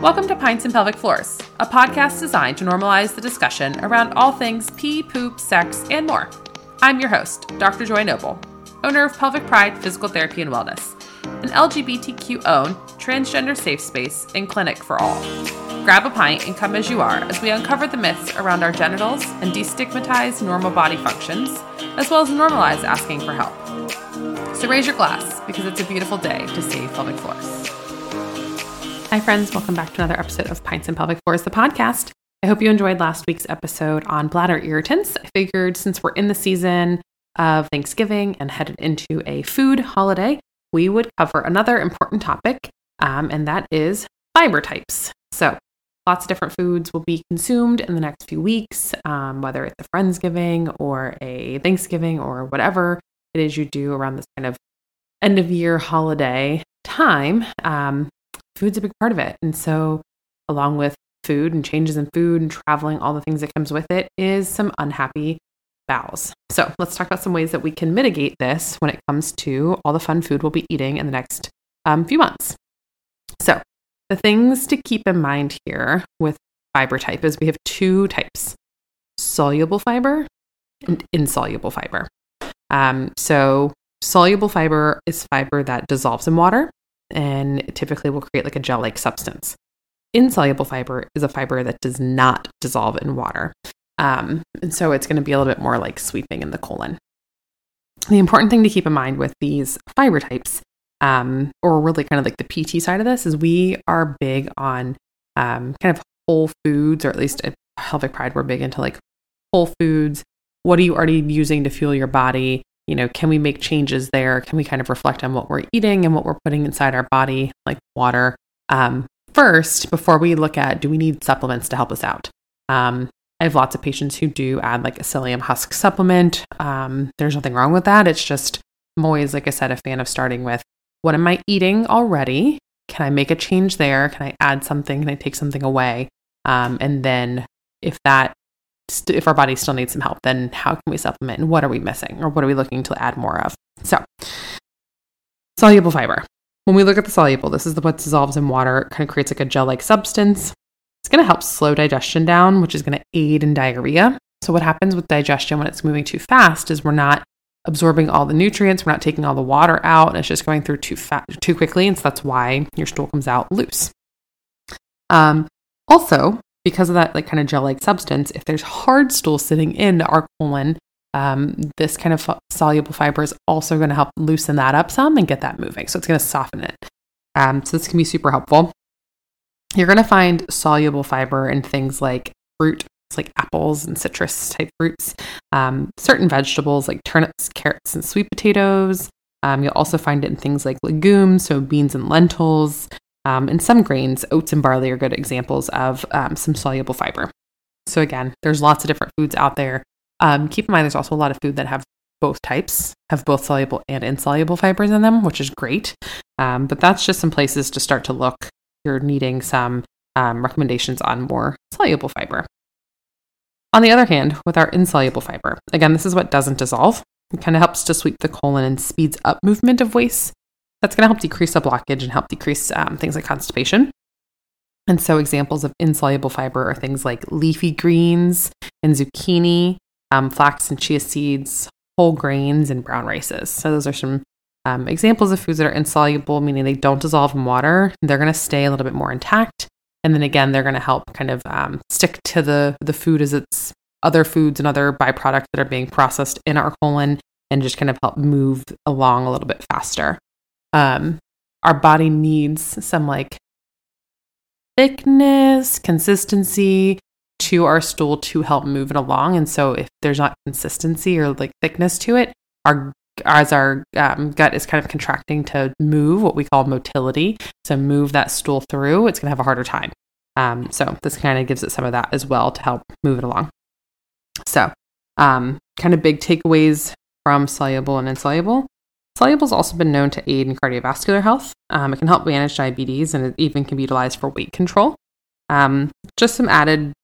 Welcome to Pints and Pelvic Floors, a podcast designed to normalize the discussion around all things pee, poop, sex, and more. I'm your host, Dr. Joy Noble, owner of Pelvic Pride Physical Therapy and Wellness, an LGBTQ owned, transgender safe space and clinic for all. Grab a pint and come as you are as we uncover the myths around our genitals and destigmatize normal body functions, as well as normalize asking for help. So raise your glass because it's a beautiful day to save pelvic floors. Hi, friends. Welcome back to another episode of Pints and Pelvic Floors, the podcast. I hope you enjoyed last week's episode on bladder irritants. I figured since we're in the season of Thanksgiving and headed into a food holiday, we would cover another important topic, um, and that is fiber types. So, lots of different foods will be consumed in the next few weeks, um, whether it's a Friendsgiving or a Thanksgiving or whatever it is you do around this kind of end of year holiday time. Um, food's a big part of it. And so, along with food and changes in food and traveling, all the things that comes with it, is some unhappy bowels. So, let's talk about some ways that we can mitigate this when it comes to all the fun food we'll be eating in the next um, few months. So, the things to keep in mind here with fiber type is we have two types soluble fiber and insoluble fiber. Um, so, soluble fiber is fiber that dissolves in water and typically will create like a gel like substance. Insoluble fiber is a fiber that does not dissolve in water. Um, and so it's going to be a little bit more like sweeping in the colon. The important thing to keep in mind with these fiber types, um, or really kind of like the PT side of this, is we are big on um, kind of whole foods, or at least at Pelvic Pride, we're big into like whole foods. What are you already using to fuel your body? You know, can we make changes there? Can we kind of reflect on what we're eating and what we're putting inside our body, like water, um, first before we look at do we need supplements to help us out? Um, I have lots of patients who do add like a psyllium husk supplement. Um, there's nothing wrong with that. It's just, I'm always, like I said, a fan of starting with what am I eating already? Can I make a change there? Can I add something? Can I take something away? Um, and then if that st- if our body still needs some help, then how can we supplement and what are we missing or what are we looking to add more of? So, soluble fiber. When we look at the soluble, this is the what dissolves in water, it kind of creates like a gel like substance. It's going to help slow digestion down, which is going to aid in diarrhea. So, what happens with digestion when it's moving too fast is we're not absorbing all the nutrients, we're not taking all the water out, and it's just going through too fast, too quickly, and so that's why your stool comes out loose. Um, also, because of that like kind of gel-like substance, if there's hard stool sitting in our colon, um, this kind of soluble fiber is also going to help loosen that up some and get that moving. So it's going to soften it. Um, so this can be super helpful. You're going to find soluble fiber in things like fruit, like apples and citrus type fruits, um, certain vegetables like turnips, carrots, and sweet potatoes. Um, you'll also find it in things like legumes, so beans and lentils, um, and some grains, oats and barley are good examples of um, some soluble fiber. So, again, there's lots of different foods out there. Um, keep in mind, there's also a lot of food that have both types, have both soluble and insoluble fibers in them, which is great. Um, but that's just some places to start to look. You're needing some um, recommendations on more soluble fiber. On the other hand, with our insoluble fiber, again, this is what doesn't dissolve. It kind of helps to sweep the colon and speeds up movement of waste that's going to help decrease the blockage and help decrease um, things like constipation. And so, examples of insoluble fiber are things like leafy greens and zucchini, um, flax and chia seeds, whole grains, and brown rices. So, those are some um, examples of foods that are insoluble, meaning they don't dissolve in water. They're going to stay a little bit more intact. And then again, they're going to help kind of um, stick to the, the food as it's other foods and other byproducts that are being processed in our colon and just kind of help move along a little bit faster um, our body needs some like thickness, consistency to our stool to help move it along. And so if there's not consistency or like thickness to it, our as our um, gut is kind of contracting to move what we call motility, to move that stool through, it's going to have a harder time. Um, so this kind of gives it some of that as well to help move it along. So, um, kind of big takeaways from soluble and insoluble. Soluble has also been known to aid in cardiovascular health. Um, it can help manage diabetes and it even can be utilized for weight control. Um, just some added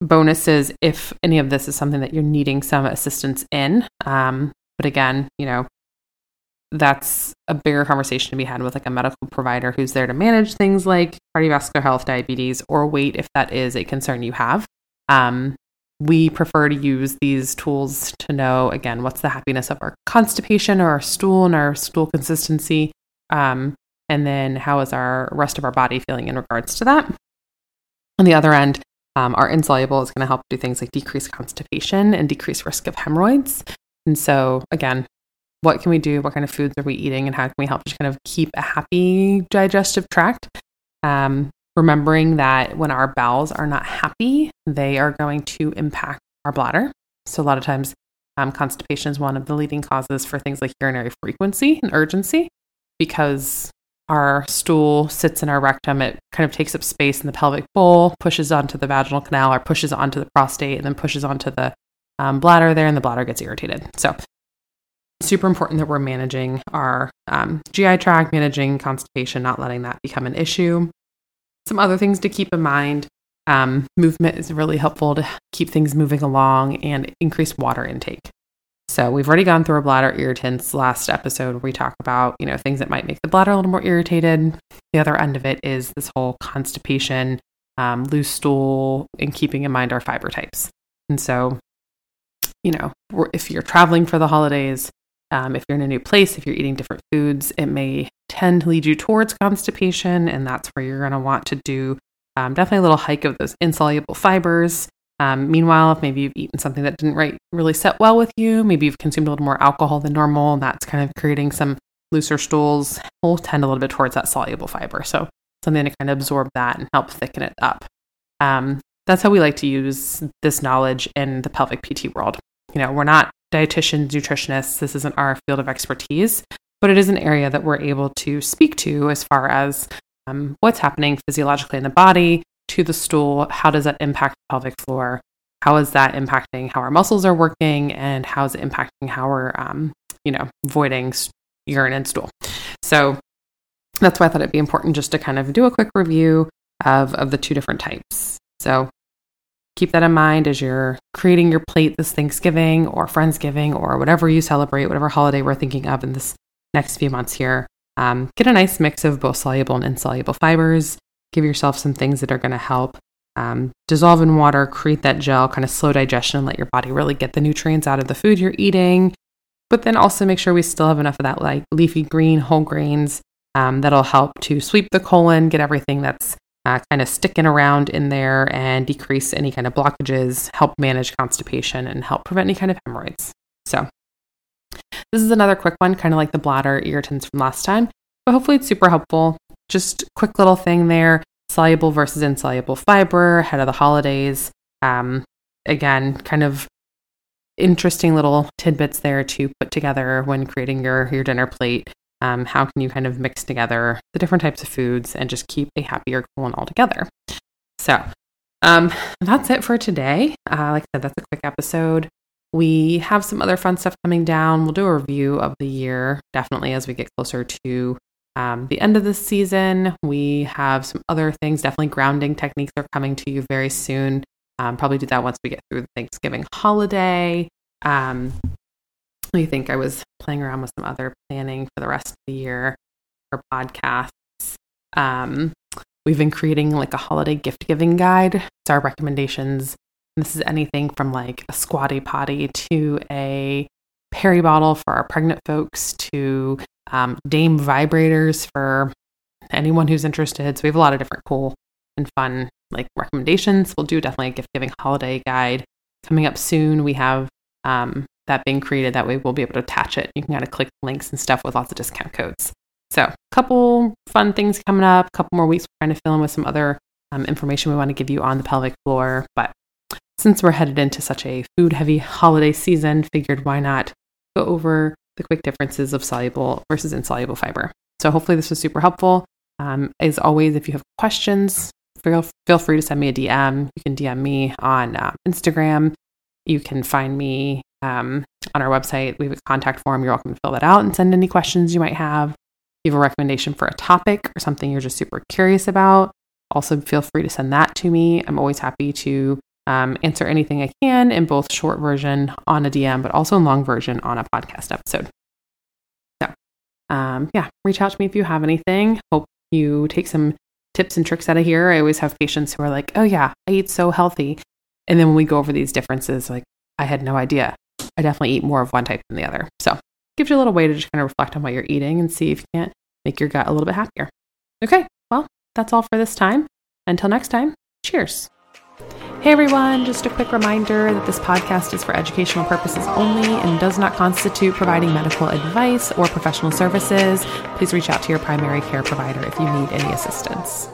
bonuses if any of this is something that you're needing some assistance in. Um, but again, you know, that's a bigger conversation to be had with like a medical provider who's there to manage things like cardiovascular health, diabetes, or weight if that is a concern you have. Um, we prefer to use these tools to know again what's the happiness of our constipation or our stool and our stool consistency um, and then how is our rest of our body feeling in regards to that. On the other end um, our insoluble is going to help do things like decrease constipation and decrease risk of hemorrhoids. And so again what can we do? What kind of foods are we eating? And how can we help just kind of keep a happy digestive tract? Um, remembering that when our bowels are not happy, they are going to impact our bladder. So, a lot of times, um, constipation is one of the leading causes for things like urinary frequency and urgency because our stool sits in our rectum. It kind of takes up space in the pelvic bowl, pushes onto the vaginal canal, or pushes onto the prostate, and then pushes onto the um, bladder there, and the bladder gets irritated. So, super important that we're managing our um, GI tract, managing constipation, not letting that become an issue. Some other things to keep in mind um, movement is really helpful to keep things moving along and increase water intake. So we've already gone through our bladder irritants last episode where we talk about, you know, things that might make the bladder a little more irritated. The other end of it is this whole constipation, um, loose stool, and keeping in mind our fiber types. And so, you know, if you're traveling for the holidays, um, if you're in a new place, if you're eating different foods, it may tend to lead you towards constipation, and that's where you're going to want to do um, definitely a little hike of those insoluble fibers. Um, meanwhile, if maybe you've eaten something that didn't right, really set well with you, maybe you've consumed a little more alcohol than normal, and that's kind of creating some looser stools, will tend a little bit towards that soluble fiber. So something to kind of absorb that and help thicken it up. Um, that's how we like to use this knowledge in the pelvic PT world. You know, we're not dietitians, nutritionists. This isn't our field of expertise, but it is an area that we're able to speak to as far as um, what's happening physiologically in the body to the stool. How does that impact the pelvic floor? How is that impacting how our muscles are working? And how is it impacting how we're, um, you know, voiding urine and stool? So that's why I thought it'd be important just to kind of do a quick review of, of the two different types. So keep that in mind as you're creating your plate this Thanksgiving or Friendsgiving or whatever you celebrate, whatever holiday we're thinking of in this next few months here. Um, get a nice mix of both soluble and insoluble fibers. Give yourself some things that are going to help um, dissolve in water, create that gel, kind of slow digestion, let your body really get the nutrients out of the food you're eating. But then also make sure we still have enough of that like leafy green whole grains um, that'll help to sweep the colon, get everything that's uh, kind of sticking around in there and decrease any kind of blockages, help manage constipation, and help prevent any kind of hemorrhoids. So, this is another quick one, kind of like the bladder irritants from last time, but hopefully it's super helpful. Just quick little thing there soluble versus insoluble fiber ahead of the holidays. Um, again, kind of interesting little tidbits there to put together when creating your, your dinner plate um, how can you kind of mix together the different types of foods and just keep a happier colon altogether? So um, that's it for today. Uh, like I said, that's a quick episode. We have some other fun stuff coming down. We'll do a review of the year definitely as we get closer to um, the end of the season. We have some other things. Definitely grounding techniques are coming to you very soon. Um, probably do that once we get through the Thanksgiving holiday. Um, I think I was playing around with some other planning for the rest of the year for podcasts. Um, we've been creating like a holiday gift giving guide. It's our recommendations. This is anything from like a squatty potty to a peri bottle for our pregnant folks to um, Dame vibrators for anyone who's interested. So we have a lot of different cool and fun like recommendations. We'll do definitely a gift giving holiday guide coming up soon. We have um, that being created. That way we'll be able to attach it. You can kind of click links and stuff with lots of discount codes. So, a couple fun things coming up, a couple more weeks. We're trying to fill in with some other um, information we want to give you on the pelvic floor. But since we're headed into such a food heavy holiday season, figured why not go over the quick differences of soluble versus insoluble fiber. So, hopefully, this was super helpful. Um, as always, if you have questions, feel, feel free to send me a DM. You can DM me on uh, Instagram. You can find me um, on our website. We have a contact form. You're welcome to fill that out and send any questions you might have. If you have a recommendation for a topic or something you're just super curious about, also feel free to send that to me. I'm always happy to um, answer anything I can in both short version on a DM, but also in long version on a podcast episode. So um, yeah, reach out to me if you have anything. Hope you take some tips and tricks out of here. I always have patients who are like, oh, yeah, I eat so healthy. And then when we go over these differences, like, I had no idea. I definitely eat more of one type than the other. So, gives you a little way to just kind of reflect on what you're eating and see if you can't make your gut a little bit happier. Okay, well, that's all for this time. Until next time, cheers. Hey everyone, just a quick reminder that this podcast is for educational purposes only and does not constitute providing medical advice or professional services. Please reach out to your primary care provider if you need any assistance.